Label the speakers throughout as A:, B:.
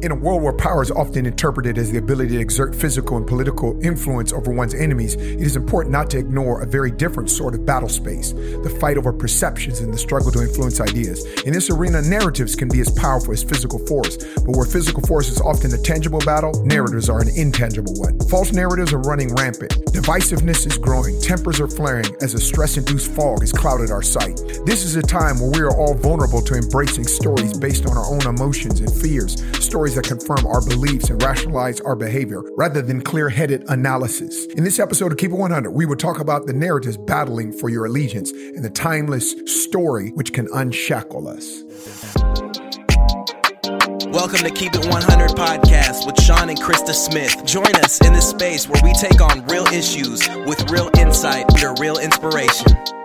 A: In a world where power is often interpreted as the ability to exert physical and political influence over one's enemies, it is important not to ignore a very different sort of battle space the fight over perceptions and the struggle to influence ideas. In this arena, narratives can be as powerful as physical force, but where physical force is often a tangible battle, narratives are an intangible one. False narratives are running rampant. Divisiveness is growing, tempers are flaring as a stress induced fog has clouded our sight. This is a time where we are all vulnerable to embracing stories based on our own emotions and fears, stories that confirm our beliefs and rationalize our behavior rather than clear headed analysis. In this episode of Keep It 100, we will talk about the narratives battling for your allegiance and the timeless story which can unshackle us.
B: Welcome to Keep It 100 podcast with Sean and Christa Smith. Join us in this space where we take on real issues with real insight under real inspiration.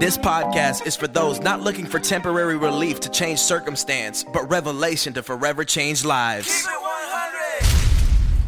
B: This podcast is for those not looking for temporary relief to change circumstance, but revelation to forever change lives.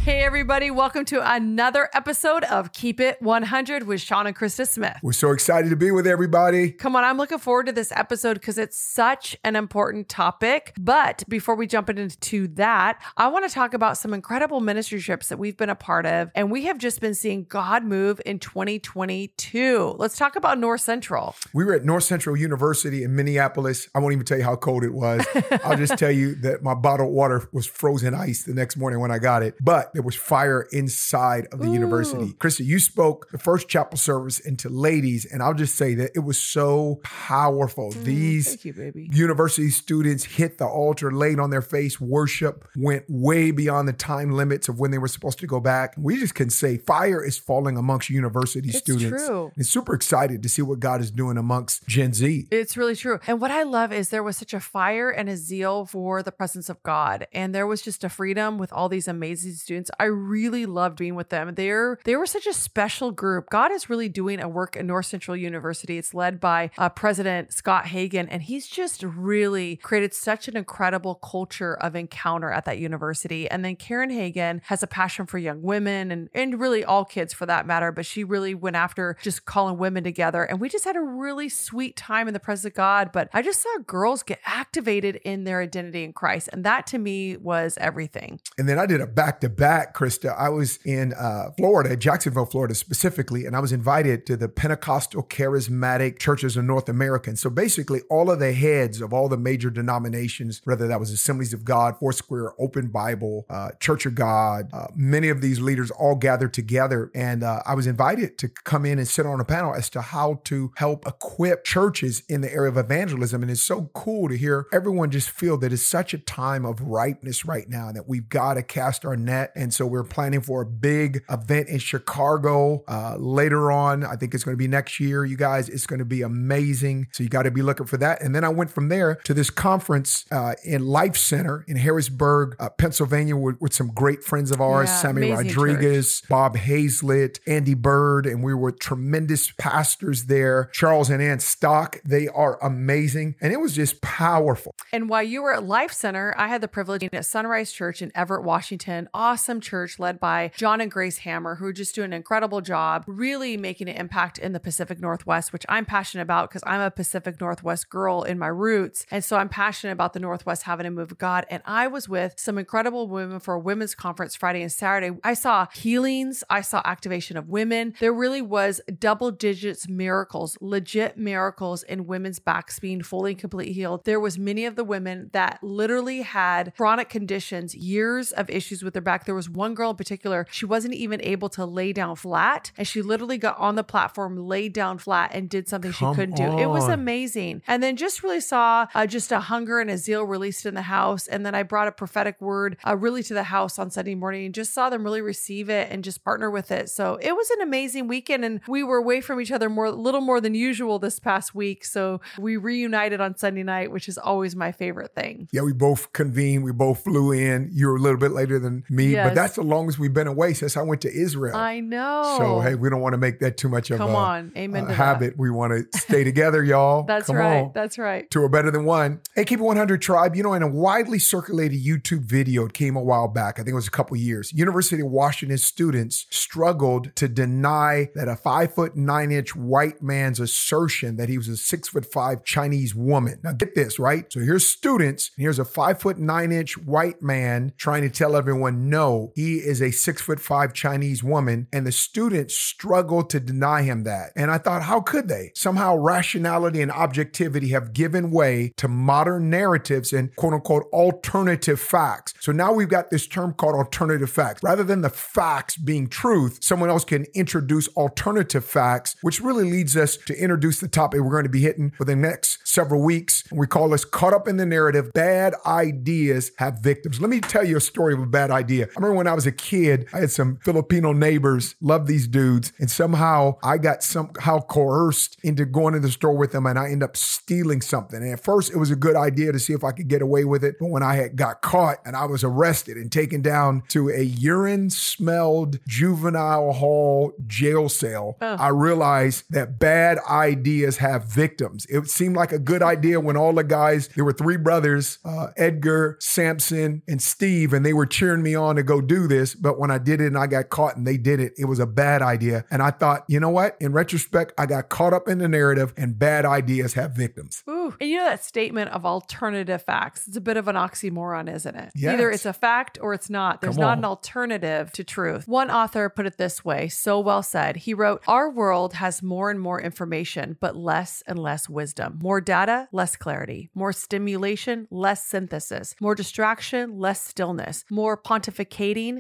C: Hey, everybody, welcome to another episode of Keep It 100 with Sean and Christa Smith.
A: We're so excited to be with everybody.
C: Come on, I'm looking forward to this episode because it's such an important topic. But before we jump into that, I want to talk about some incredible ministry trips that we've been a part of. And we have just been seeing God move in 2022. Let's talk about North Central.
A: We were at North Central University in Minneapolis. I won't even tell you how cold it was. I'll just tell you that my bottled water was frozen ice the next morning when I got it. But there was fire inside of the
C: Ooh.
A: university. Christa, you spoke the first chapel service into ladies, and I'll just say that it was so powerful. These
C: Mm, Thank you,
A: university students hit the altar, laid on their face, worship, went way beyond the time limits of when they were supposed to go back. We just can say fire is falling amongst university students.
C: It's
A: students.
C: true.
A: And super excited to see what God is doing amongst Gen Z.
C: It's really true. And what I love is there was such a fire and a zeal for the presence of God. And there was just a freedom with all these amazing students. I really loved being with them. They're they were such a special group. God is really doing a work at North Central University. It's led by uh, President Scott Hagan, and he's just really created such an incredible culture of encounter at that university. And then Karen Hagan has a passion for young women and, and really all kids for that matter, but she really went after just calling women together. And we just had a really sweet time in the presence of God. But I just saw girls get activated in their identity in Christ. And that to me was everything.
A: And then I did a back to back, Christa. I was in uh, Florida, Jacksonville, Florida specifically, and I was invited to the Pentecostal Charismatic Churches of North America. And so basically, all of the heads of all the major denominations, whether that was Assemblies of God, Foursquare, Open Bible, uh, Church of God, uh, many of these leaders all gathered together. And uh, I was invited to come in and sit on a panel as to how to help equip churches in the area of evangelism. And it's so cool to hear everyone just feel that it's such a time of ripeness right now that we've got to cast our net. And so we're planning for a big event in Chicago uh, later on. I think it's going to be next year, you guys. It's going to be amazing. So you got to be looking for that. And then I went from there to this conference uh, in Life Center in Harrisburg, uh, Pennsylvania, with, with some great friends of ours,
C: Yeah,
A: Sammy Rodriguez, Bob Hazlett, Andy Byrd, and we were tremendous pastors there. Charles and Ann Stock, they are amazing. And it was just powerful.
C: And while you were at Life Center, I had the privilege at Sunrise Church in Everett, Washington. Awesome church led by John and Grace Hammer, who are just doing an incredible job, really making an impact in the Pacific Northwest, which I'm passionate about because I'm a Pacific Northwest girl in my roots. And so I'm passionate about the Northwest having a move of God. And I was with some incredible women for a women's conference Friday and Saturday. I saw healings, I saw activation of women. There really was double digits miracles, legit miracles in women's backs being fully and completely healed. There was many of the women that literally had chronic conditions, years of issues with their back. There was one girl in particular, she wasn't even able to lay down flat. And she literally got on the platform, laid down flat, and did something
A: Come
C: she couldn't do. It was amazing. And then just really saw uh, just a hunger and a zeal released in the house. And then I brought a prophetic word uh, really to the house on Sunday morning and just saw them really receive it and just partner with it. So it was an amazing weekend. And we were away from each other more, a little more than usual this past week. So we reunited on Sunday night, which is always my favorite thing.
A: Yeah, we both convened. We both flew in. You were a little bit later than me,
C: Yes.
A: But that's the longest we've been away since I went to Israel.
C: I know.
A: So hey, we don't want to make that too much of
C: Come
A: a,
C: on. Amen
A: a habit. We want to stay together, y'all.
C: That's
A: Come
C: right.
A: on.
C: That's right.
A: Two are better than one. Hey, Keep It 100 Tribe, you know, in a widely circulated YouTube video, it came a while back, I think it was a couple years, University of Washington students struggled to deny that a five foot nine inch white man's assertion that he was a six foot five Chinese woman. Now, get this, right? So here's students, and here's a five foot nine inch white man trying to tell everyone, no, he is a six foot five Chinese woman. And the students struggled to deny him that. And I thought, how could they? Somehow rationality and objectivity have given way to modern narratives and quote unquote alternative facts. So now we've got this term called alternative facts. Rather than the facts being truth, someone else can introduce alternative facts, which really leads us to introduce the topic we're going to be hitting for the next several weeks. We call this caught up in the narrative. Bad ideas have victims. Let me tell you a story of a bad idea. I remember when I was a kid, I had some Filipino neighbors, love these dudes, and somehow I got somehow coerced into going to the store with them and I ended up stealing something. And at first it was a good idea to see if I could get away with it. But when I had got caught and I was arrested and taken down to a urine smelled juvenile hall jail cell,
C: Ugh.
A: I realized that bad ideas have victims. It seemed like a good idea when all the guys, there were three brothers, uh, Edgar, Samson, and Steve, and they were cheering me on to go do this. But when I did it and I got caught and they did it, it was a bad idea. And I thought, you know what? In retrospect, I got caught up in the narrative and bad ideas have victims.
C: Ooh. And you know that statement of alternative facts? It's a bit of an oxymoron, isn't it?
A: Yes.
C: Either it's a fact or it's not. There's not an alternative to truth. One author put it this way, so well said. He wrote, Our world has more and more information, but less and less wisdom. More data, less clarity. More stimulation, less synthesis. More distraction, less stillness. More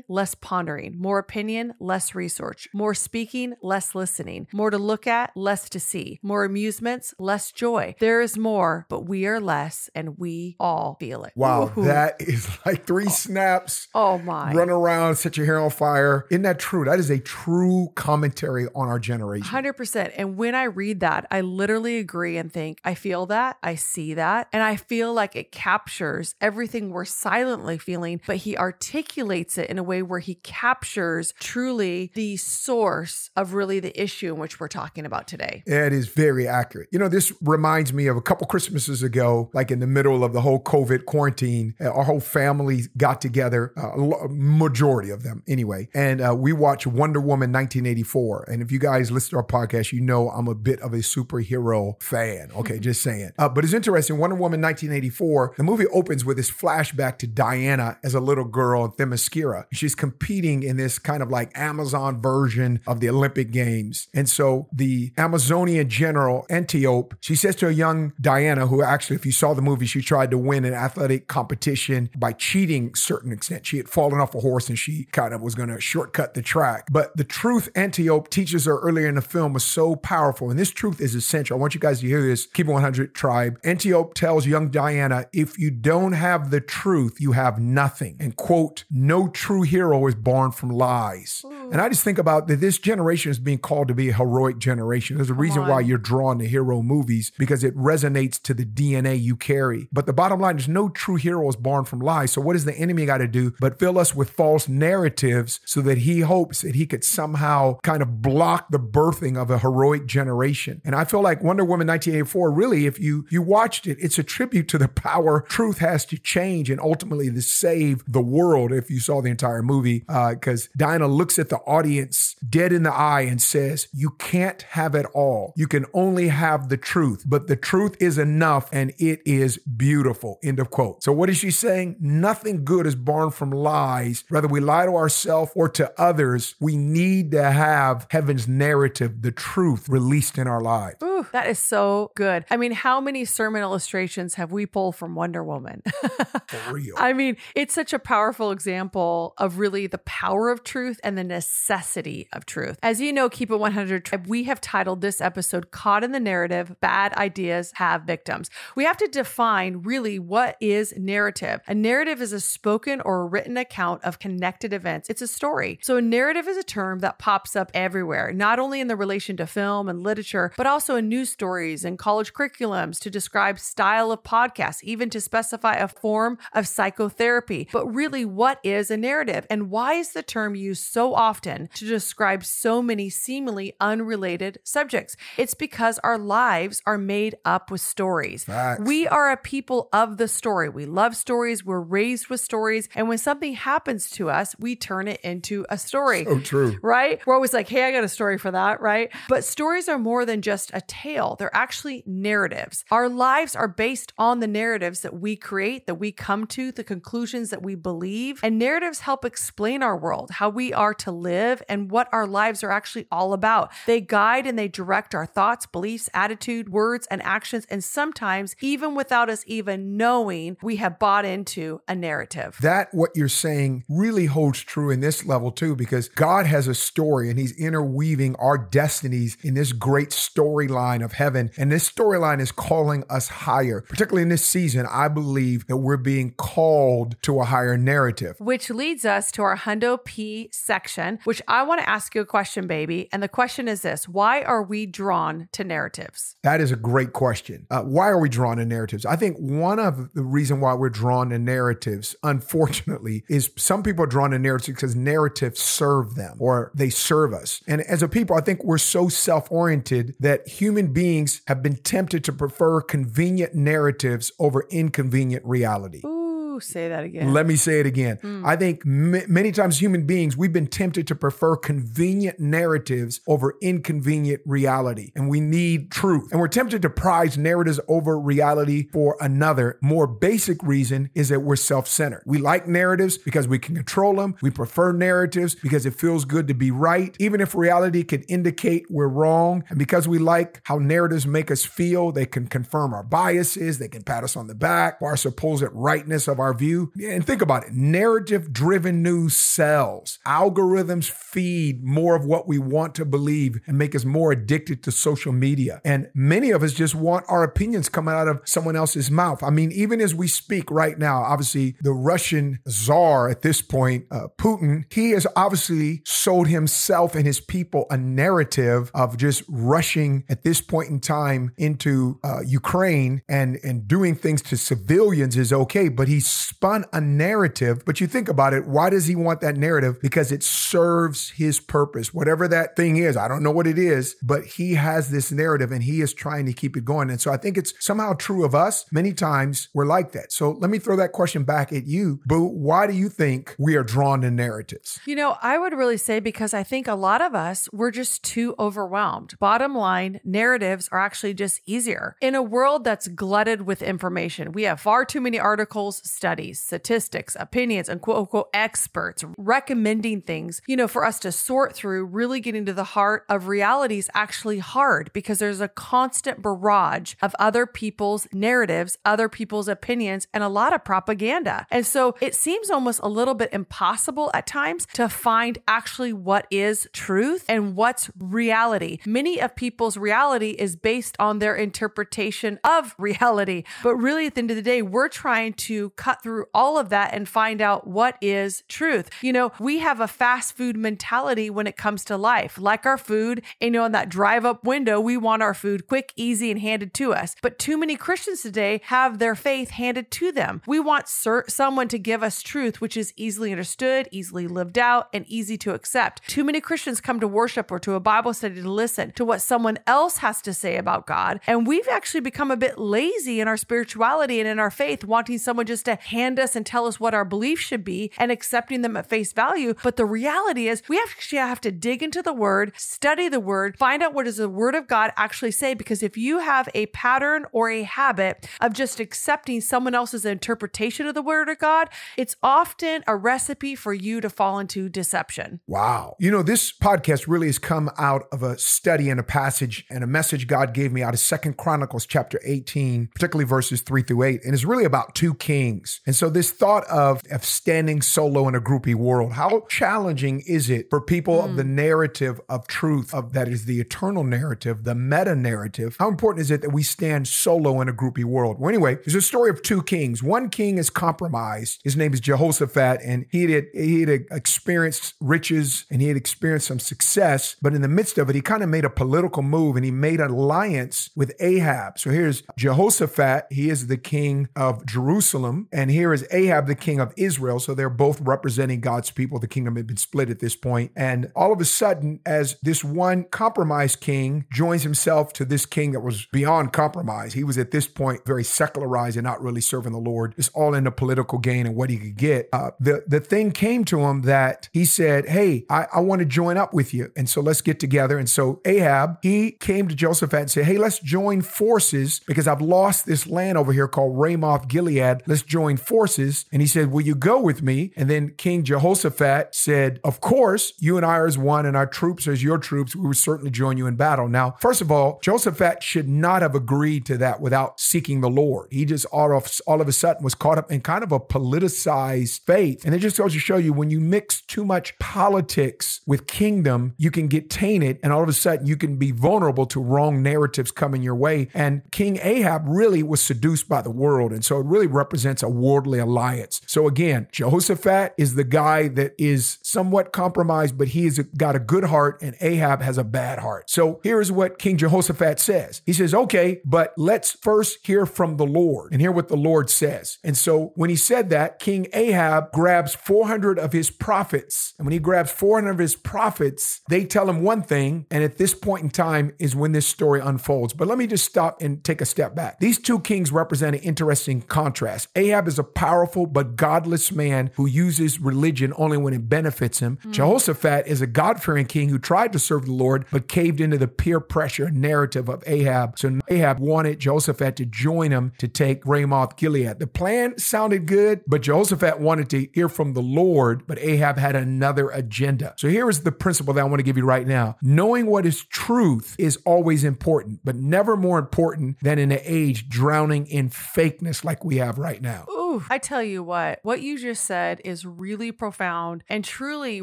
C: less pondering. More opinion, less research. More speaking, less listening. More to look at, less to see. More amusements, less joy. There is more, but we are less, and we all feel it.
A: Wow,
C: Ooh.
A: that is like three oh. snaps.
C: Oh my.
A: Run around, set your hair on fire. Isn't that true? That is a true commentary on our generation.
C: 100%. And when I read that, I literally agree and think, I feel that, I see that, and I feel like it captures everything we're silently feeling, but he articulates it in a way where he captures truly the source of really the issue in which we're talking about today.
A: It is very accurate. You know, this reminds me of a couple Christmases ago, like in the middle of the whole COVID quarantine. uh, Our whole family got together, uh, a majority of them anyway, and uh, we watched Wonder Woman 1984. And if you guys listen to our podcast, you know I'm a bit of a superhero fan. Okay, just saying. Uh, but it's interesting. Wonder Woman 1984, the movie opens with this flashback to Diana as a little girl in Themyscira. She's competing in this kind of like Amazon version of the Olympic Games. And so the Amazonian general, Antiope, she says to a young Diana, who actually, if you saw the movie, she tried to win an athletic competition by cheating certain extent. She had fallen off a horse and she kind of was going to shortcut the track. But the truth Antiope teaches her earlier in the film was so powerful. And this truth is essential. I want you guys to hear this. Keep it 100 tribe. Antiope tells young Diana, if you don't have the truth, you have nothing. And quote, no true hero is born from lies. And I just think about that this generation is being called to be a heroic generation. There's a reason why you're drawn to hero movies because it resonates to the DNA you carry. But the bottom line is no true hero is born from lies. So what does the enemy got to do but fill us with false narratives so that he hopes that he could somehow kind of block the birthing of a heroic generation. And I feel like Wonder Woman 1984 really if you you watched it it's a tribute to the power truth has to change and ultimately to save the world if you saw the entire movie uh, because Diana looks at the audience dead in the eye and says you can't have it all. You can only have the truth but the truth is enough and it is beautiful. End of quote. So what is she saying? Nothing good is born from lies. Whether we lie to ourselves or to others we need to have heaven's narrative the truth released in our lives.
C: Ooh, that is so good. I mean, how many sermon illustrations have we pulled from Wonder Woman?
A: for real.
C: I mean, it's such a powerful example of really the power of truth and the necessity of truth. As you know, Keep It 100 Tribe, we have titled this episode Caught in the Narrative Bad Ideas Have Victims. We have to define really what is narrative. A narrative is a spoken or written account of connected events, it's a story. So, a narrative is a term that pops up everywhere, not only in the relation to film and literature, but also in news stories and college curriculums to describe style of podcasts, even to specify a form of psychotherapy. But really, what is a narrative? And why is the term used so often to describe so many seemingly unrelated subjects? It's because our lives are made up with stories.
A: Facts.
C: We are a people of the story. We love stories, we're raised with stories. And when something happens to us, we turn it into a story.
A: So true.
C: Right? We're always like, hey, I got a story for that, right? But stories are more than just a tale, they're actually narratives. Our lives are based on the narratives that we create, that we come to, the conclusions that we believe. And narratives help explain our world, how we are to live, and what our lives are actually all about. They guide and they direct our thoughts, beliefs, attitude, words, and actions. And sometimes, even without us even knowing, we have bought into a narrative.
A: That what you're saying really holds true in this level too, because God has a story and He's interweaving our destinies in this great storyline of heaven. And this storyline is calling us higher. Particularly in this season, I believe that we're being called to a higher narrative.
C: Which leads us to our Hundo P section, which I want to ask you a question, baby. And the question is this Why are we drawn to narratives?
A: That is a great question. Uh, why are we drawn to narratives? I think one of the reason why we're drawn to narratives, unfortunately, is some people are drawn to narratives because narratives serve them or they serve us. And as a people, I think we're so self-oriented that human beings have been tempted to prefer convenient narratives over inconvenient reality.
C: Ooh, say that again.
A: Let me say it again. Hmm. I think m- many times human beings, we've been tempted to prefer convenient narratives over inconvenient reality. And we need truth. And we're tempted to prize narratives over reality for another more basic reason is that we're self centered. We like narratives because we can control them. We prefer narratives because it feels good to be right, even if reality could indicate we're wrong. And because we like how narratives make us feel, they can confirm our biases, they can pat us on the back for our supposed rightness of our view. And think about it narrative driven news sells. Algorithms feed more of what we want to believe and make us more addicted to social media. And many of us just want our opinions coming out of someone else's mouth. I mean, even as we speak right now, obviously, the Russian czar at this point, uh, Putin, he has obviously sold himself and his people a narrative of just rushing at this point in time into uh, Ukraine and, and doing things to civilians is okay, but he spun a narrative. But you think about it, why does he want that narrative? Because it serves his purpose, whatever that thing is. I don't know what it is, but he has this narrative and he is trying to keep it going. And so I think it's somehow true of us. Many times we're like that. So let me throw that question back at you. Boo, why do you think we are drawn to narratives?
C: You know, I would really say because I think a lot of us, we're just too overwhelmed. Bottom line, narratives are actually just easier. In a world that's glutted with information, we have far too many articles, studies, statistics, opinions, and quote unquote experts recommending things, you know, for us to sort through, really getting to the heart of reality is actually hard because there's a constant barrage of other people's narratives, other people's opinions, and a lot of propaganda. And so it seems almost a little bit impossible at times to find actually what is truth and what's reality. Many of people's reality is based on their interpretation of reality. But really, at the end of the day, we're trying to cut through all of that and find out what is truth. You know, we have a fast food mentality when it comes to life, like our food. You know, in that drive up window, we want our food quick, easy, and handed to us. But too many Christians today have their faith handed to them. We want cer- someone to give us truth, which is easily understood, easily lived out, and easy to accept. Too many Christians come to worship or to a Bible study to listen to what someone else has to say about God. And we've actually become a bit lazy in our spirituality and in our faith, wanting someone just to hand us and tell us what our beliefs should be and accepting them at face value. But the reality is, we actually have to dig into the word, study the word, find out what does the word of God actually say. Because if you have a pattern or a habit of just accepting someone else's interpretation of the word of God, it's often a recipe for you to fall into deception.
A: Wow. You know, this podcast really has come out of a study and a passage and a message God gave me out of Second Chronicles chapter 18, particularly verses 3 through 8. And it's really about two kings. Kings. And so this thought of, of standing solo in a groupie world, how challenging is it for people mm. of the narrative of truth, of that is the eternal narrative, the meta narrative? How important is it that we stand solo in a groupie world? Well, anyway, there's a story of two kings. One king is compromised. His name is Jehoshaphat, and he had he had experienced riches and he had experienced some success, but in the midst of it, he kind of made a political move and he made an alliance with Ahab. So here's Jehoshaphat, he is the king of Jerusalem, and here is Ahab, the king of Israel. So they're both representing God's people. The kingdom had been split at this point. And all of a sudden, as this one compromised king joins himself to this king that was beyond compromise, he was at this point very secularized and not really serving the Lord. It's all in the political gain and what he could get. Uh, the, the thing came to him that he said, Hey, I, I want to join up with you. And so let's get together. And so Ahab, he came to Joseph and said, Hey, let's join forces because I've lost this land over here called Ramoth Gilead. Let's join forces. And he said, Will you go with me? And then King Jehoshaphat said, Of course, you and I are as one, and our troops are as your troops. We would certainly join you in battle. Now, first of all, Jehoshaphat should not have agreed to that without seeking the Lord. He just all of, all of a sudden was caught up in kind of a politicized faith. And it just goes to show you when you mix too much politics with kingdom, you can get tainted, and all of a sudden you can be vulnerable to wrong narratives coming your way. And King Ahab really was seduced by the world. And so it really represents a worldly alliance. So again, Jehoshaphat is the guy that is somewhat compromised, but he's got a good heart, and Ahab has a bad heart. So here's what King Jehoshaphat says He says, Okay, but let's first hear from the Lord and hear what the Lord says. And so when he said that, King Ahab grabs 400 of his prophets. And when he grabs 400 of his prophets, they tell him one thing. And at this point in time is when this story unfolds. But let me just stop and take a step back. These two kings represent an interesting contrast. Ahab is a powerful but godless man who uses religion only when it benefits him. Mm. Jehoshaphat is a God fearing king who tried to serve the Lord but caved into the peer pressure narrative of Ahab. So Ahab wanted Jehoshaphat to join him to take Ramoth Gilead. The plan sounded good, but Jehoshaphat wanted to hear from the Lord, but Ahab had another agenda. So here is the principle that I want to give you right now. Knowing what is truth is always important, but never more important than in an age drowning in fakeness like we have right now.
C: Ooh. Ooh, I tell you what, what you just said is really profound and truly,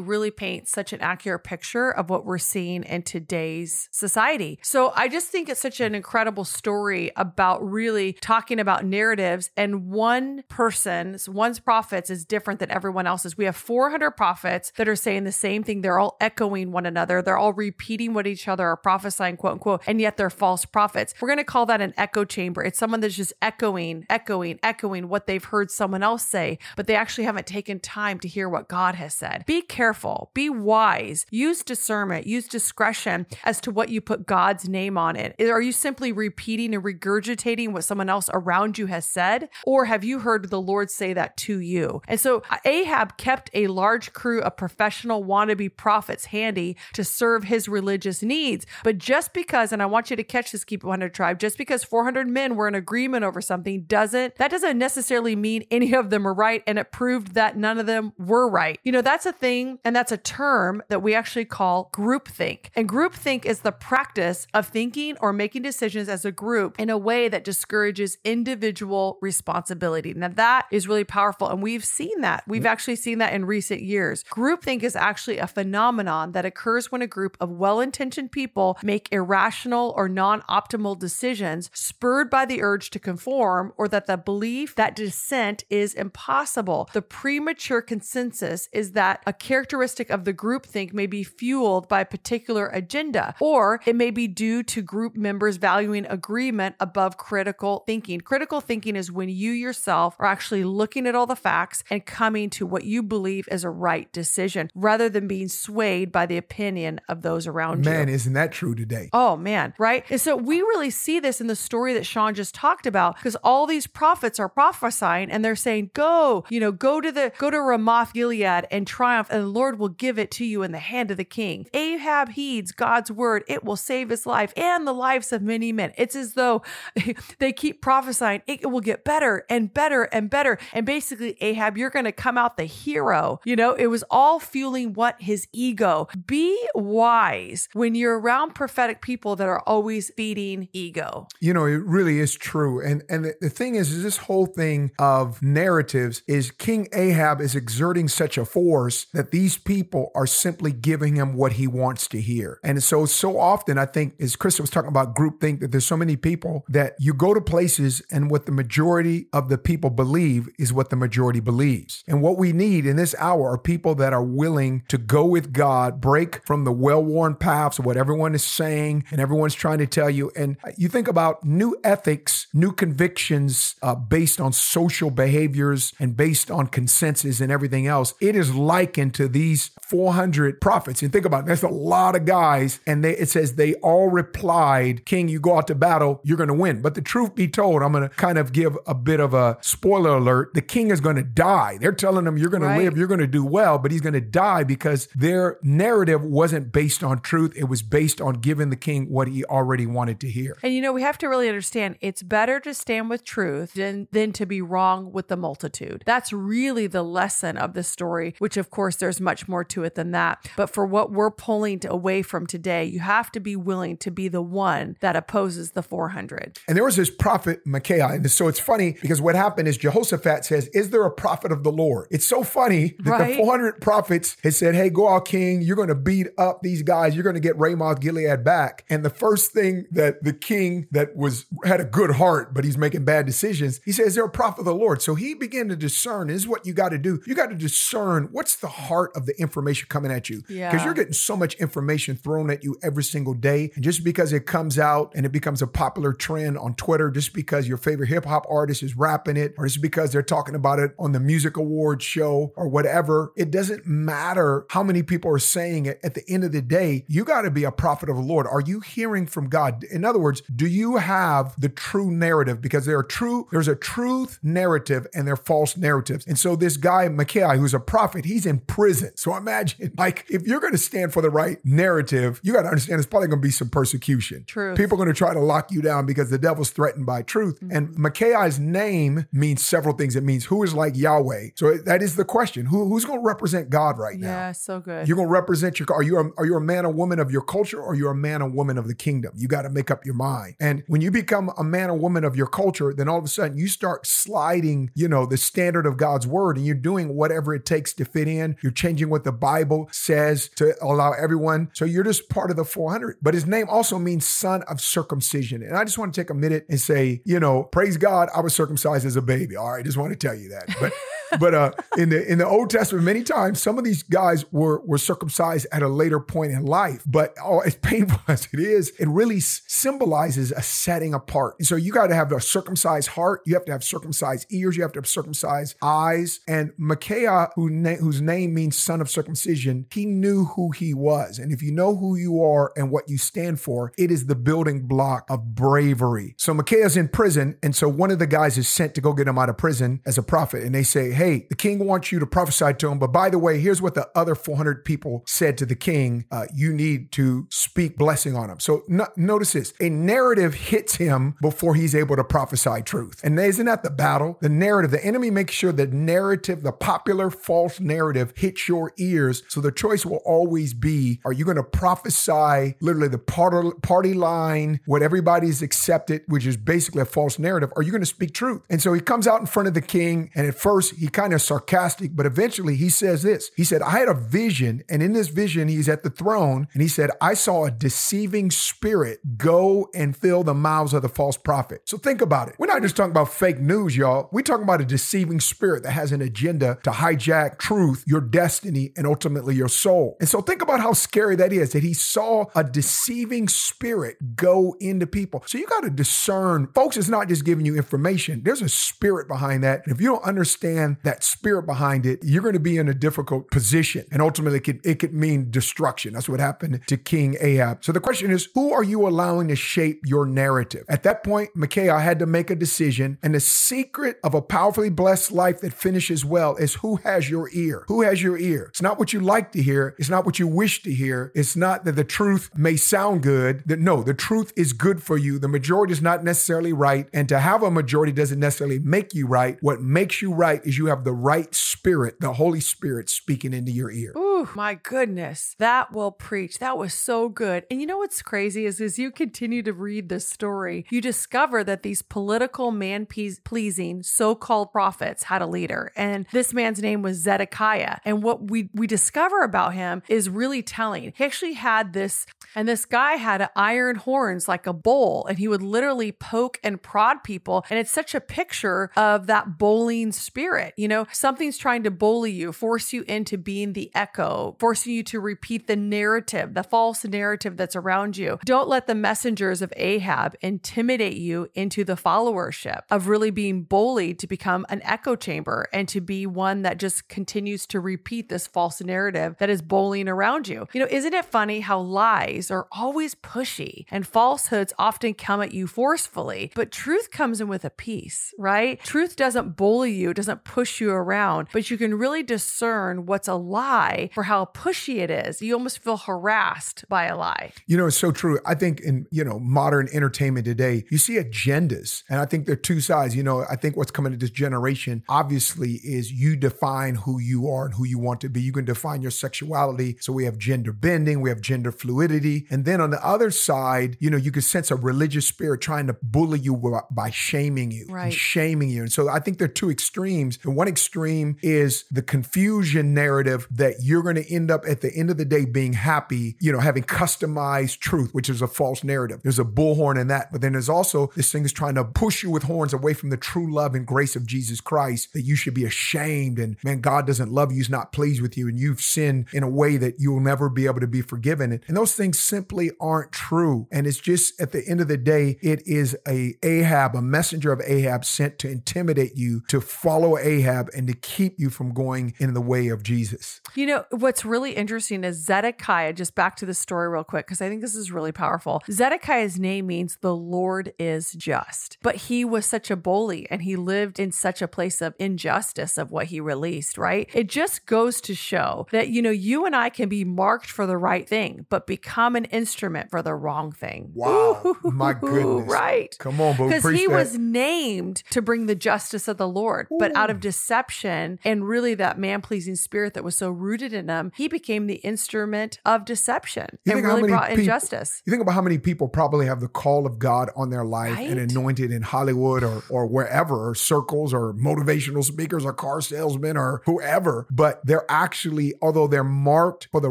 C: really paints such an accurate picture of what we're seeing in today's society. So I just think it's such an incredible story about really talking about narratives and one person's, one's prophets is different than everyone else's. We have 400 prophets that are saying the same thing. They're all echoing one another. They're all repeating what each other are prophesying, quote unquote, and yet they're false prophets. We're going to call that an echo chamber. It's someone that's just echoing, echoing, echoing what they've heard heard someone else say, but they actually haven't taken time to hear what God has said. Be careful, be wise, use discernment, use discretion as to what you put God's name on it. Are you simply repeating and regurgitating what someone else around you has said? Or have you heard the Lord say that to you? And so Ahab kept a large crew of professional wannabe prophets handy to serve his religious needs. But just because, and I want you to catch this, keep 100 tribe, just because 400 men were in agreement over something doesn't, that doesn't necessarily mean mean any of them are right. And it proved that none of them were right. You know, that's a thing and that's a term that we actually call groupthink. And groupthink is the practice of thinking or making decisions as a group in a way that discourages individual responsibility. Now, that is really powerful. And we've seen that. We've mm-hmm. actually seen that in recent years. Groupthink is actually a phenomenon that occurs when a group of well intentioned people make irrational or non optimal decisions spurred by the urge to conform or that the belief that dissent is impossible. The premature consensus is that a characteristic of the groupthink may be fueled by a particular agenda, or it may be due to group members valuing agreement above critical thinking. Critical thinking is when you yourself are actually looking at all the facts and coming to what you believe is a right decision rather than being swayed by the opinion of those around
A: man, you.
C: Man,
A: isn't that true today?
C: Oh, man, right? And so we really see this in the story that Sean just talked about because all these prophets are prophesying and they're saying, Go, you know, go to the go to Ramoth Gilead and triumph, and the Lord will give it to you in the hand of the king. Ahab heeds God's word, it will save his life and the lives of many men. It's as though they keep prophesying, it will get better and better and better. And basically, Ahab, you're gonna come out the hero. You know, it was all fueling what his ego. Be wise when you're around prophetic people that are always feeding ego.
A: You know, it really is true. And and the, the thing is, is this whole thing of of narratives is King Ahab is exerting such a force that these people are simply giving him what he wants to hear. And so, so often, I think, as Christa was talking about groupthink, that there's so many people that you go to places and what the majority of the people believe is what the majority believes. And what we need in this hour are people that are willing to go with God, break from the well worn paths of what everyone is saying and everyone's trying to tell you. And you think about new ethics, new convictions uh, based on social behaviors and based on consensus and everything else. It is likened to these 400 prophets. And think about it, that's a lot of guys. And they, it says they all replied, King, you go out to battle, you're going to win. But the truth be told, I'm going to kind of give a bit of a spoiler alert. The king is going to die. They're telling him you're going right. to live, you're going to do well, but he's going to die because their narrative wasn't based on truth. It was based on giving the king what he already wanted to hear.
C: And you know, we have to really understand it's better to stand with truth than, than to be wrong with the multitude. That's really the lesson of the story, which of course there's much more to it than that. But for what we're pulling away from today, you have to be willing to be the one that opposes the 400.
A: And there was this prophet Micaiah. And so it's funny because what happened is Jehoshaphat says, Is there a prophet of the Lord? It's so funny that right? the 400 prophets had said, Hey, go out, king. You're going to beat up these guys. You're going to get Ramoth Gilead back. And the first thing that the king that was had a good heart, but he's making bad decisions, he says, They're a prophet of the Lord. So he began to discern. This is what you got to do. You got to discern what's the heart of the information coming at you. Because yeah. you're getting so much information thrown at you every single day. And just because it comes out and it becomes a popular trend on Twitter, just because your favorite hip hop artist is rapping it, or just because they're talking about it on the music awards show or whatever, it doesn't matter how many people are saying it. At the end of the day, you got to be a prophet of the Lord. Are you hearing from God? In other words, do you have the true narrative? Because there are true, there's a truth narrative and there are false narratives. And so this guy, Micaiah, who's a prophet, he's in prison. So imagine, like, if you're going to stand for the right narrative, you got to understand it's probably going to be some persecution.
C: True.
A: People are going to try to lock you down because the devil's threatened by truth. Mm-hmm. And Micaiah's name means several things. It means who is like Yahweh. So that is the question. Who, who's going to represent God right now?
C: Yeah, so good.
A: You're going to represent your, are you, a, are you a man or woman of your culture or you're a man or woman of the kingdom? You got to make up your mind. And when you become a man or woman of your culture, then all of a sudden you start sliding, you know, the standard of God's word and you're doing whatever it takes to fit in. You're changing what the Bible says to allow everyone. So you're just part of the 400. But his name also means son of circumcision. And I just want to take a minute and say, you know, praise God, I was circumcised as a baby. All right, just want to tell you that. But but uh, in the in the Old Testament, many times some of these guys were were circumcised at a later point in life. But oh, as painful as it is, it really symbolizes a setting apart. And so you got to have a circumcised heart. You have to have circumcised ears. You have to have circumcised eyes. And Micaiah, who na- whose name means son of circumcision, he knew who he was. And if you know who you are and what you stand for, it is the building block of bravery. So Micaiah's in prison, and so one of the guys is sent to go get him out of prison as a prophet. And they say, hey, the king wants you to prophesy to him. But by the way, here's what the other 400 people said to the king uh, you need to speak blessing on him. So no, notice this a narrative hits him before he's able to prophesy truth. And isn't that the battle? The narrative, the enemy makes sure the narrative, the popular false narrative hits your ears. So the choice will always be are you going to prophesy literally the party line, what everybody's accepted, which is basically a false narrative? Are you going to speak truth? And so he comes out in front of the king, and at first he kind of sarcastic, but eventually he says this. He said, I had a vision, and in this vision, he's at the throne, and he said, I saw a deceiving spirit go and fill the mouths of the false prophet. So think about it. We're not just talking about fake news, y'all. We're talking about a deceiving spirit that has an agenda to hijack truth, your destiny, and ultimately your soul. And so think about how scary that is that he saw a deceiving spirit go into people. So you got to discern, folks, it's not just giving you information, there's a spirit behind that. And if you don't understand that spirit behind it, you're going to be in a difficult position. And ultimately, it could, it could mean destruction. That's what happened to King Ahab. So the question is, who are you allowing to shape your narrative? At that point, Micaiah had to make a decision. And the secret of a powerfully blessed life that finishes well is who has your ear? Who has your ear? It's not what you like to hear. It's not what you wish to hear. It's not that the truth may sound good. That no, the truth is good for you. The majority is not necessarily right. And to have a majority doesn't necessarily make you right. What makes you right is you have the right spirit, the Holy Spirit speaking into your ear.
C: Ooh Whew, my goodness. That will preach. That was so good. And you know what's crazy is as you continue to read this story, you discover that these political man pleasing so-called prophets had a leader. And this man's name was Zedekiah. And what we we discover about him is really telling. He actually had this and this guy had iron horns like a bull and he would literally poke and prod people and it's such a picture of that bullying spirit. You know, something's trying to bully you, force you into being the echo, forcing you to repeat the narrative, the false narrative that's around you. Don't let the messengers of Ahab intimidate you into the followership of really being bullied to become an echo chamber and to be one that just continues to repeat this false narrative that is bullying around you. You know, isn't it funny how lies are always pushy and falsehoods often come at you forcefully, but truth comes in with a peace, right? Truth doesn't bully you, doesn't push you around, but you can really discern what's a lie for how pushy it is. You almost feel harassed by a lie.
A: You know, it's so true. I think in, you know, modern entertainment today, you see agendas. And I think there are two sides. You know, I think what's coming to this generation, obviously, is you define who you are and who you want to be. You can define your sexuality. So we have gender bending, we have gender fluidity. And then on the other side, you know, you can sense a religious spirit trying to bully you by shaming you right. shaming you. And so I think there are two extremes. And one extreme is the confusion narrative that you're going to end up at the end of the day being happy, you know, having customized truth, which is a false narrative. There's a bullhorn in that. But then there's also this thing is trying to push you with horns away from the true love and grace of Jesus Christ that you should be ashamed and man, God doesn't love you, he's not pleased with you, and you've sinned in a way that you'll never be able to be forgiven. And those things simply aren't true. And it's just at the end of the day, it is a Ahab, a messenger of Ahab sent to intimidate you, to follow Ahab and to keep you from going in the way of Jesus.
C: You know, what's really interesting is Zedekiah, just back to the story real quick, because I think this is really powerful. Zedekiah's name means the Lord is just, but he was such a bully and he lived in such a place of injustice of what he released, right? It just goes to show that, you know, you and I can be marked for the right thing, but become an instrument for the wrong thing.
A: Wow. Ooh, my goodness.
C: Right.
A: Come on,
C: Because he that. was named to bring the justice of the Lord, Ooh. but out of deception and really that man pleasing spirit that was so rooted in him, he became the instrument of deception you and really brought people, injustice.
A: You think about how many people probably have the call of God on their life right? and anointed in Hollywood or, or wherever, or circles or motivational speakers or car salesmen or whoever, but they're actually, although they're marked for the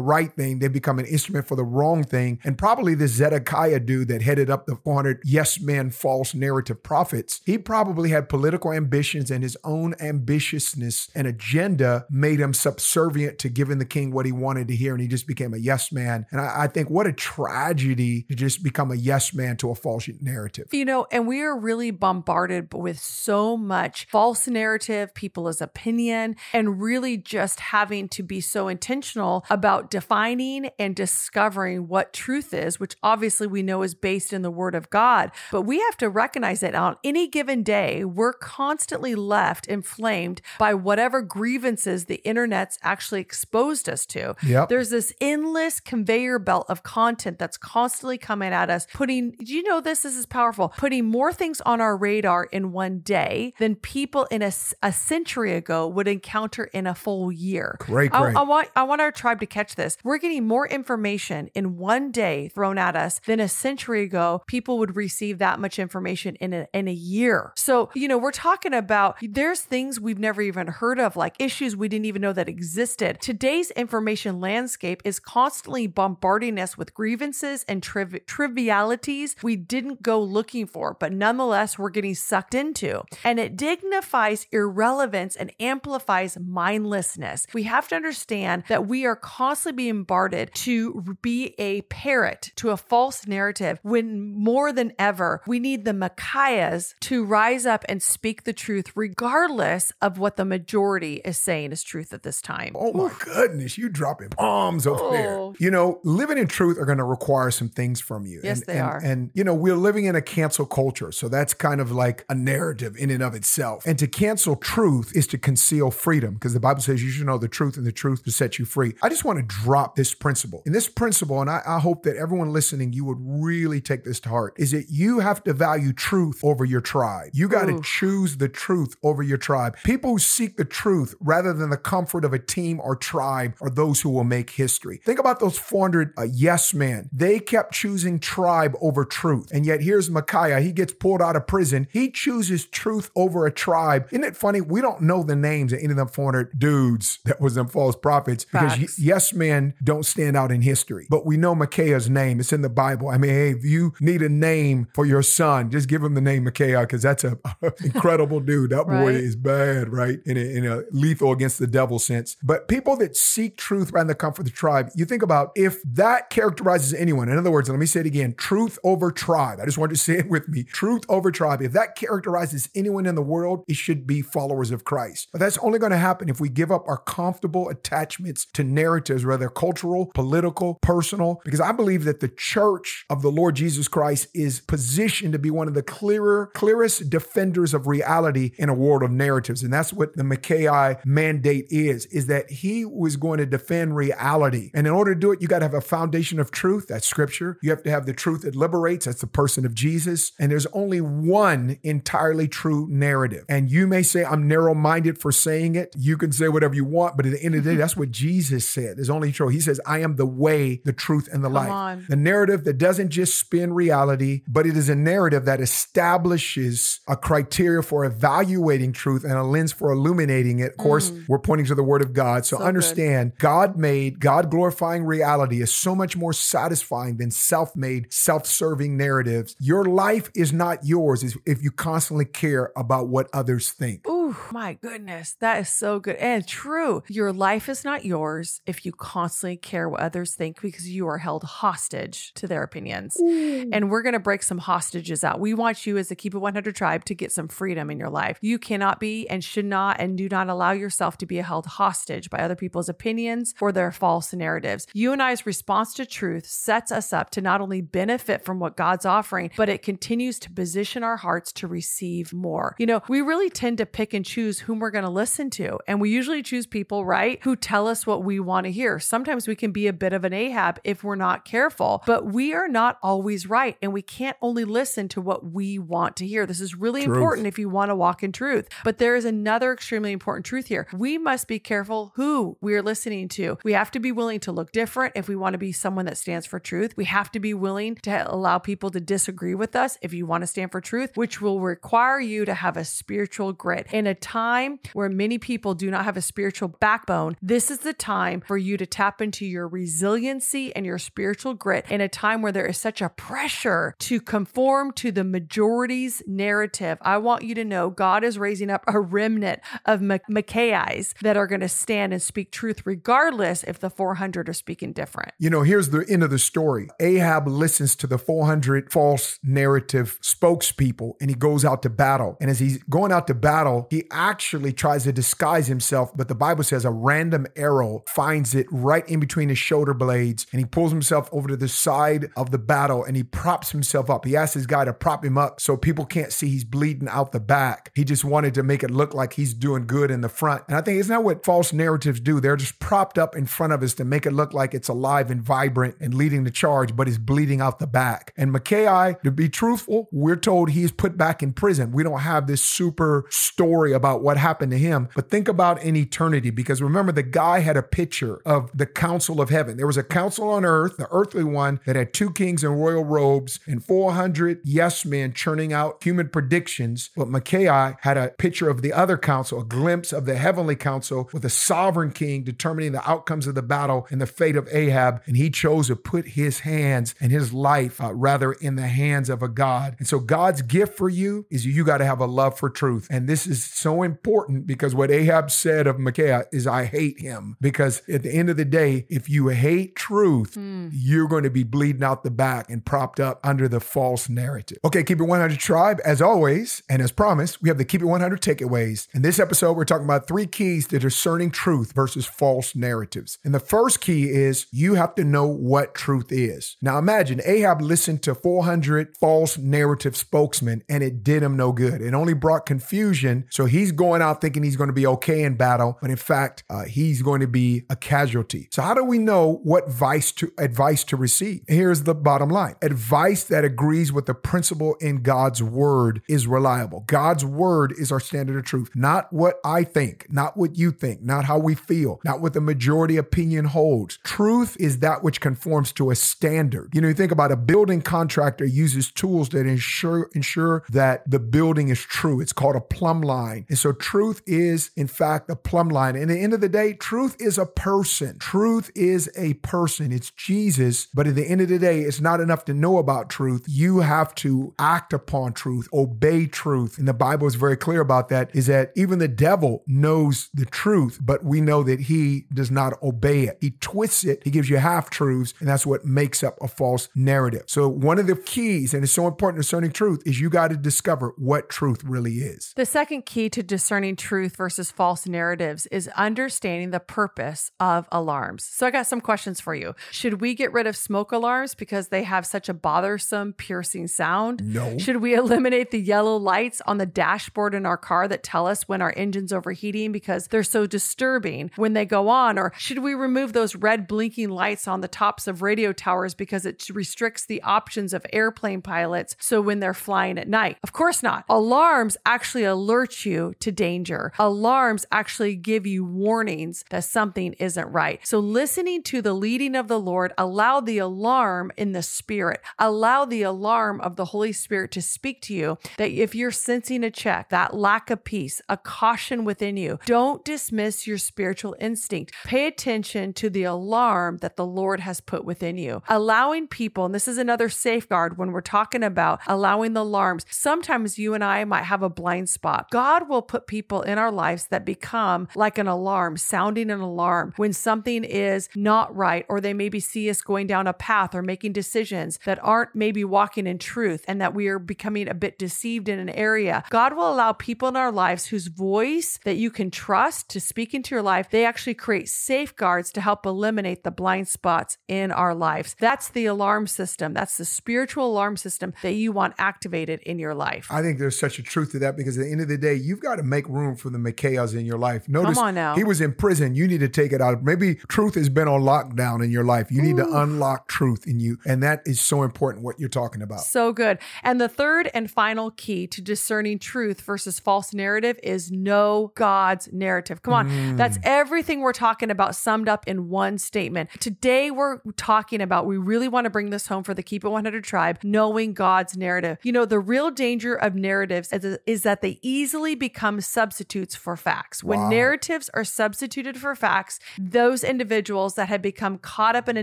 A: right thing, they become an instrument for the wrong thing. And probably this Zedekiah dude that headed up the 400 yes men false narrative prophets, he probably had political ambitions and his own ambitiousness and agenda made him subservient to giving the king what he wanted to hear. And he just became a yes man. And I, I think what a tragedy to just become a yes man to a false narrative.
C: You know, and we are really bombarded with so much false narrative, people's opinion, and really just having to be so intentional about defining and discovering what truth is, which obviously we know is based in the word of God. But we have to recognize that on any given day, we're constantly left inflamed by whatever grievances the internet's actually exposed us to. Yep. There's this endless conveyor belt of content that's constantly coming at us, putting, do you know this? This is powerful. Putting more things on our radar in one day than people in a, a century ago would encounter in a full year.
A: Great, great.
C: I, I, want, I want our tribe to catch this. We're getting more information in one day thrown at us than a century ago people would receive that much information in a, in a year. So, you know, we're talking about there's things we've never even heard of, like issues we didn't even know that existed. Today's information landscape is constantly bombarding us with grievances and triv- trivialities we didn't go looking for, but nonetheless, we're getting sucked into. And it dignifies irrelevance and amplifies mindlessness. We have to understand that we are constantly being bombarded to be a parrot to a false narrative when more than ever, we need the Micaiahs to rise up and speak the truth, regardless of what the majority is saying is truth at this time.
A: Oh my goodness, you dropping bombs over oh. there. You know, living in truth are going to require some things from you.
C: Yes,
A: and,
C: they
A: and,
C: are.
A: And, you know, we're living in a cancel culture. So that's kind of like a narrative in and of itself. And to cancel truth is to conceal freedom because the Bible says you should know the truth and the truth to set you free. I just want to drop this principle. And this principle, and I, I hope that everyone listening, you would really take this to heart, is that you have to value truth over your tribe. You got to choose the truth over your tribe. People who seek the truth rather than the comfort of a team or tribe are those who will make history. Think about those 400 uh, yes men. They kept choosing tribe over truth. And yet here's Micaiah. He gets pulled out of prison. He chooses truth over a tribe. Isn't it funny? We don't know the names of any of them 400 dudes that was them false prophets because yes men don't stand out in history. But we know Micaiah's name. It's in the Bible. I mean, hey, if you need a name for your son, just give him the name Micaiah because that's a incredible dude. That boy
C: Right.
A: is bad, right? In a, in a lethal against the devil sense. But people that seek truth rather than comfort for the tribe, you think about if that characterizes anyone. In other words, let me say it again: truth over tribe. I just want you to say it with me: truth over tribe. If that characterizes anyone in the world, it should be followers of Christ. But that's only going to happen if we give up our comfortable attachments to narratives, whether cultural, political, personal. Because I believe that the church of the Lord Jesus Christ is positioned to be one of the clearer, clearest defenders of reality in a world of narratives. And that's what the Micaiah mandate is, is that he was going to defend reality. And in order to do it, you got to have a foundation of truth. That's scripture. You have to have the truth that liberates. That's the person of Jesus. And there's only one entirely true narrative. And you may say, I'm narrow minded for saying it. You can say whatever you want, but at the end of the day, that's what Jesus said. There's only true. He says, I am the way, the truth, and the
C: Come
A: life.
C: on.
A: The narrative that doesn't just spin reality, but it is a narrative that establishes a criteria for evaluating truth and a lens for illuminating it. Of course, we're pointing to the word of God. So,
C: Mm. So good.
A: Understand God made, God glorifying reality is so much more satisfying than self made, self serving narratives. Your life is not yours if- you constantly care about what others think.
C: Ooh, my goodness. That is so good and true. Your life is not yours if you constantly care what others think because you are held hostage to their opinions. And we're going to break some hostages out. We want you as the Keep It 100 tribe to get some freedom in your life. You cannot be and should not and do not allow yourself to be held hostage by other people's opinions or their false narratives. You and I's response to truth sets us up to not only benefit from what God's offering, but it continues to position our hearts to receive more. You know, we really tend to pick and choose whom we're going to listen to. And we usually choose people, right, who tell us what we want to hear. Sometimes we can be a bit of an Ahab if we're not careful, but we are not always right. And we can't only listen to what we want to hear. This is really
A: Truth.
C: important if you want to walk in truth. But there is another extremely important truth here. We must be careful who we are listening to. We have to be willing to look different if we want to be someone that stands for truth. We have to be willing to allow people to disagree with us if you want to stand for truth, which will require you to have a spiritual grit. In a time where many people do not have a spiritual backbone, this is the time for you to tap into your resiliency and your spiritual grit in a time where there is such a pressure to conform to the majority's narrative. I want you to know God is raising up a remnant of Micaiahs that are going to stand and speak truth, regardless if the 400 are speaking different.
A: You know, here's the end of the story. Ahab listens to the 400 false narrative spokespeople and he goes out to battle. And as he's going out to battle, he actually tries to disguise himself, but the Bible says a random arrow finds it right in between his shoulder blades and he pulls himself over to the side of the battle and he props himself up. He asks his guy to prop him up so people can't see he's bleeding out the back. He just wanted to make it look like he's doing good in the front. And I think isn't that what false narratives do? They're just propped up in front of us to make it look like it's alive and vibrant and leading the charge, but it's bleeding out the back. And Micaiah, to be truthful, we're told he's put back in prison. We don't have this super story about what happened to him, but think about in eternity because remember the guy had a picture of the council of heaven. There was a council on earth, the earthly one that had two kings in royal robes and 400 yes men churning out human predictions. But Micaiah had a picture of the other council, a glimpse of the heavenly council with a sovereign king determining the outcomes of the battle and the fate of Ahab. And he chose to put his hands and his life uh, rather in the hands of a God. And so God's gift for you is you got to have a love for truth. And this is so important because what Ahab said of Micaiah is, I hate him. Because at the end of the day, if you hate truth, hmm. you're going to be bleeding out the back and propped up under the false narrative. Okay, Keep It 100 Tribe, as always, and as promised, we have the Keep It 100 takeaways. In this episode, we're talking about three keys to discerning truth versus false narratives. And the first key is you have to know what truth is. Now imagine Ahab listened to 400 false narrative spokesmen and it did him no good. It only brought confusion. So So he's going out thinking he's going to be okay in battle, but in fact, uh, he's going to be a casualty. So how do we know what advice to advice to receive? Here's the bottom line: advice that agrees with the principle in God's word is reliable. God's word is our standard of truth, not what I think, not what you think, not how we feel, not what the majority opinion holds. Truth is that which conforms to a standard. You know, you think about a building contractor uses tools that ensure ensure that the building is true. It's called a plumb line. And so truth is in fact a plumb line. And at the end of the day, truth is a person. Truth is a person. It's Jesus, but at the end of the day, it's not enough to know about truth. You have to act upon truth, obey truth. And the Bible is very clear about that is that even the devil knows the truth, but we know that he does not obey it. He twists it. He gives you half truths, and that's what makes up a false narrative. So one of the keys, and it's so important discerning truth, is you got to discover what truth really is.
C: The second key to discerning truth versus false narratives is understanding the purpose of alarms. So I got some questions for you. Should we get rid of smoke alarms because they have such a bothersome, piercing sound?
A: No.
C: Should we eliminate the yellow lights on the dashboard in our car that tell us when our engine's overheating because they're so disturbing when they go on? Or should we remove those red blinking lights on the tops of radio towers because it restricts the options of airplane pilots so when they're flying at night? Of course not. Alarms actually alert you to danger. Alarms actually give you warnings that something isn't right. So listening to the leading of the Lord, allow the alarm in the spirit, allow the alarm of the Holy Spirit to speak to you that if you're sensing a check, that lack of peace, a caution within you, don't dismiss your spiritual instinct. Pay attention to the alarm that the Lord has put within you. Allowing people, and this is another safeguard when we're talking about allowing the alarms, sometimes you and I might have a blind spot. God will put people in our lives that become like an alarm, sounding an alarm when something is not right, or they maybe see us going down a path or making decisions that aren't maybe walking in truth and that we are becoming a bit deceived in an area. God will allow people in our lives whose voice that you can trust to speak into your life. They actually create safeguards to help eliminate the blind spots in our lives. That's the alarm system. That's the spiritual alarm system that you want activated in your life.
A: I think there's such a truth to that because at the end of the day, you've got to make room for the Micaiahs in your life. Notice
C: on now.
A: he was in prison. You need to take it out. Maybe truth has been on lockdown in your life. You need to unlock truth in you. And that is so important what you're talking about.
C: So good. And the third and final key to discerning truth versus false narrative is know God's narrative. Come on. Mm. That's everything we're talking about summed up in one statement. Today we're talking about we really want to bring this home for the Keep It 100 tribe, knowing God's narrative. You know, the real danger of narratives is, is that they easily become substitutes for facts. When
A: Wow.
C: narratives are substituted for facts, those individuals that have become caught up in a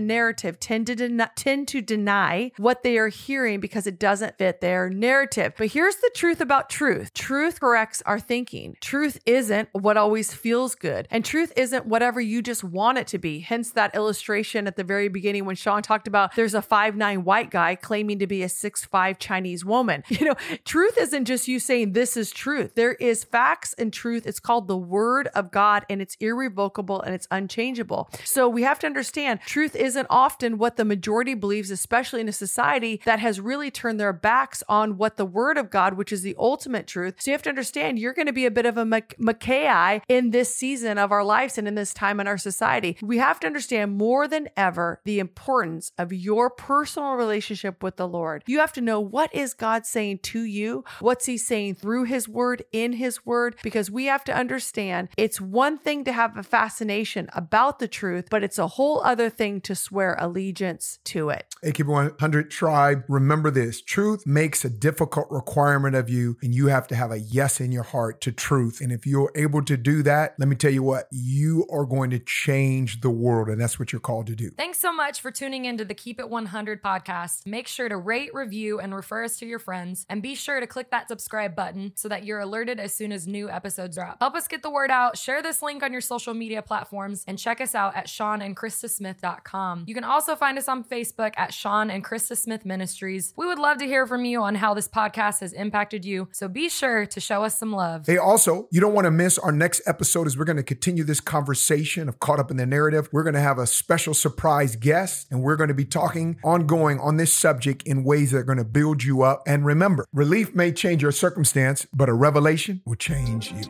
C: narrative tend to den- tend to deny what they are hearing because it doesn't fit their narrative. But here's the truth about truth. Truth corrects our thinking. Truth isn't what always feels good. And truth isn't whatever you just want it to be. Hence that illustration at the very beginning when Sean talked about there's a five nine white guy claiming to be a six five Chinese woman. You know, truth isn't just you saying this is truth. There is facts and truth. It's called the word of God and it's irrevocable and it's unchangeable. So we have to understand truth isn't often what the majority believes, especially in a society that has really turned their backs on what the word of God, which is the ultimate truth. So you have to understand you're going to be a bit of a Micaiah in this season of our lives and in this time in our society. We have to understand more than ever the importance of your personal relationship with the Lord. You have to know what is God saying to you? What's he saying through his word, in his word? Because we have to understand it's one thing to have a fascination about the truth, but it's a whole other thing to swear allegiance to it.
A: Hey, Keep It 100 tribe, remember this truth makes a difficult requirement of you, and you have to have a yes in your heart to truth. And if you're able to do that, let me tell you what, you are going to change the world, and that's what you're called to do.
D: Thanks so much for tuning into the Keep It 100 podcast. Make sure to rate, review, and refer us to your friends. And be sure to click that subscribe button so that you're alerted as soon as new episodes drop. Help us get the word out. Share this link on your social media platforms and check us out at seanandchristasmith.com. You can also find us on Facebook at Sean and Christa Smith Ministries. We would love to hear from you on how this podcast has impacted you. So be sure to show us some love.
A: Hey, also, you don't want to miss our next episode as we're going to continue this conversation of Caught Up in the Narrative. We're going to have a special surprise guest, and we're going to be talking ongoing on this subject in ways that are going to build you up. And remember, relief may change your circumstance, but a revelation inspiration will change you.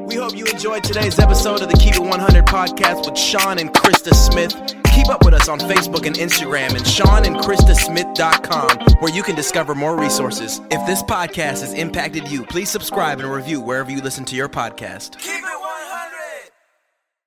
B: We hope you enjoyed today's episode of the Keep It 100 podcast with Sean and Christa Smith. Keep up with us on Facebook and Instagram and SeanandChristaSmith.com, where you can discover more resources. If this podcast has impacted you, please subscribe and review wherever you listen to your podcast. Keep it 100.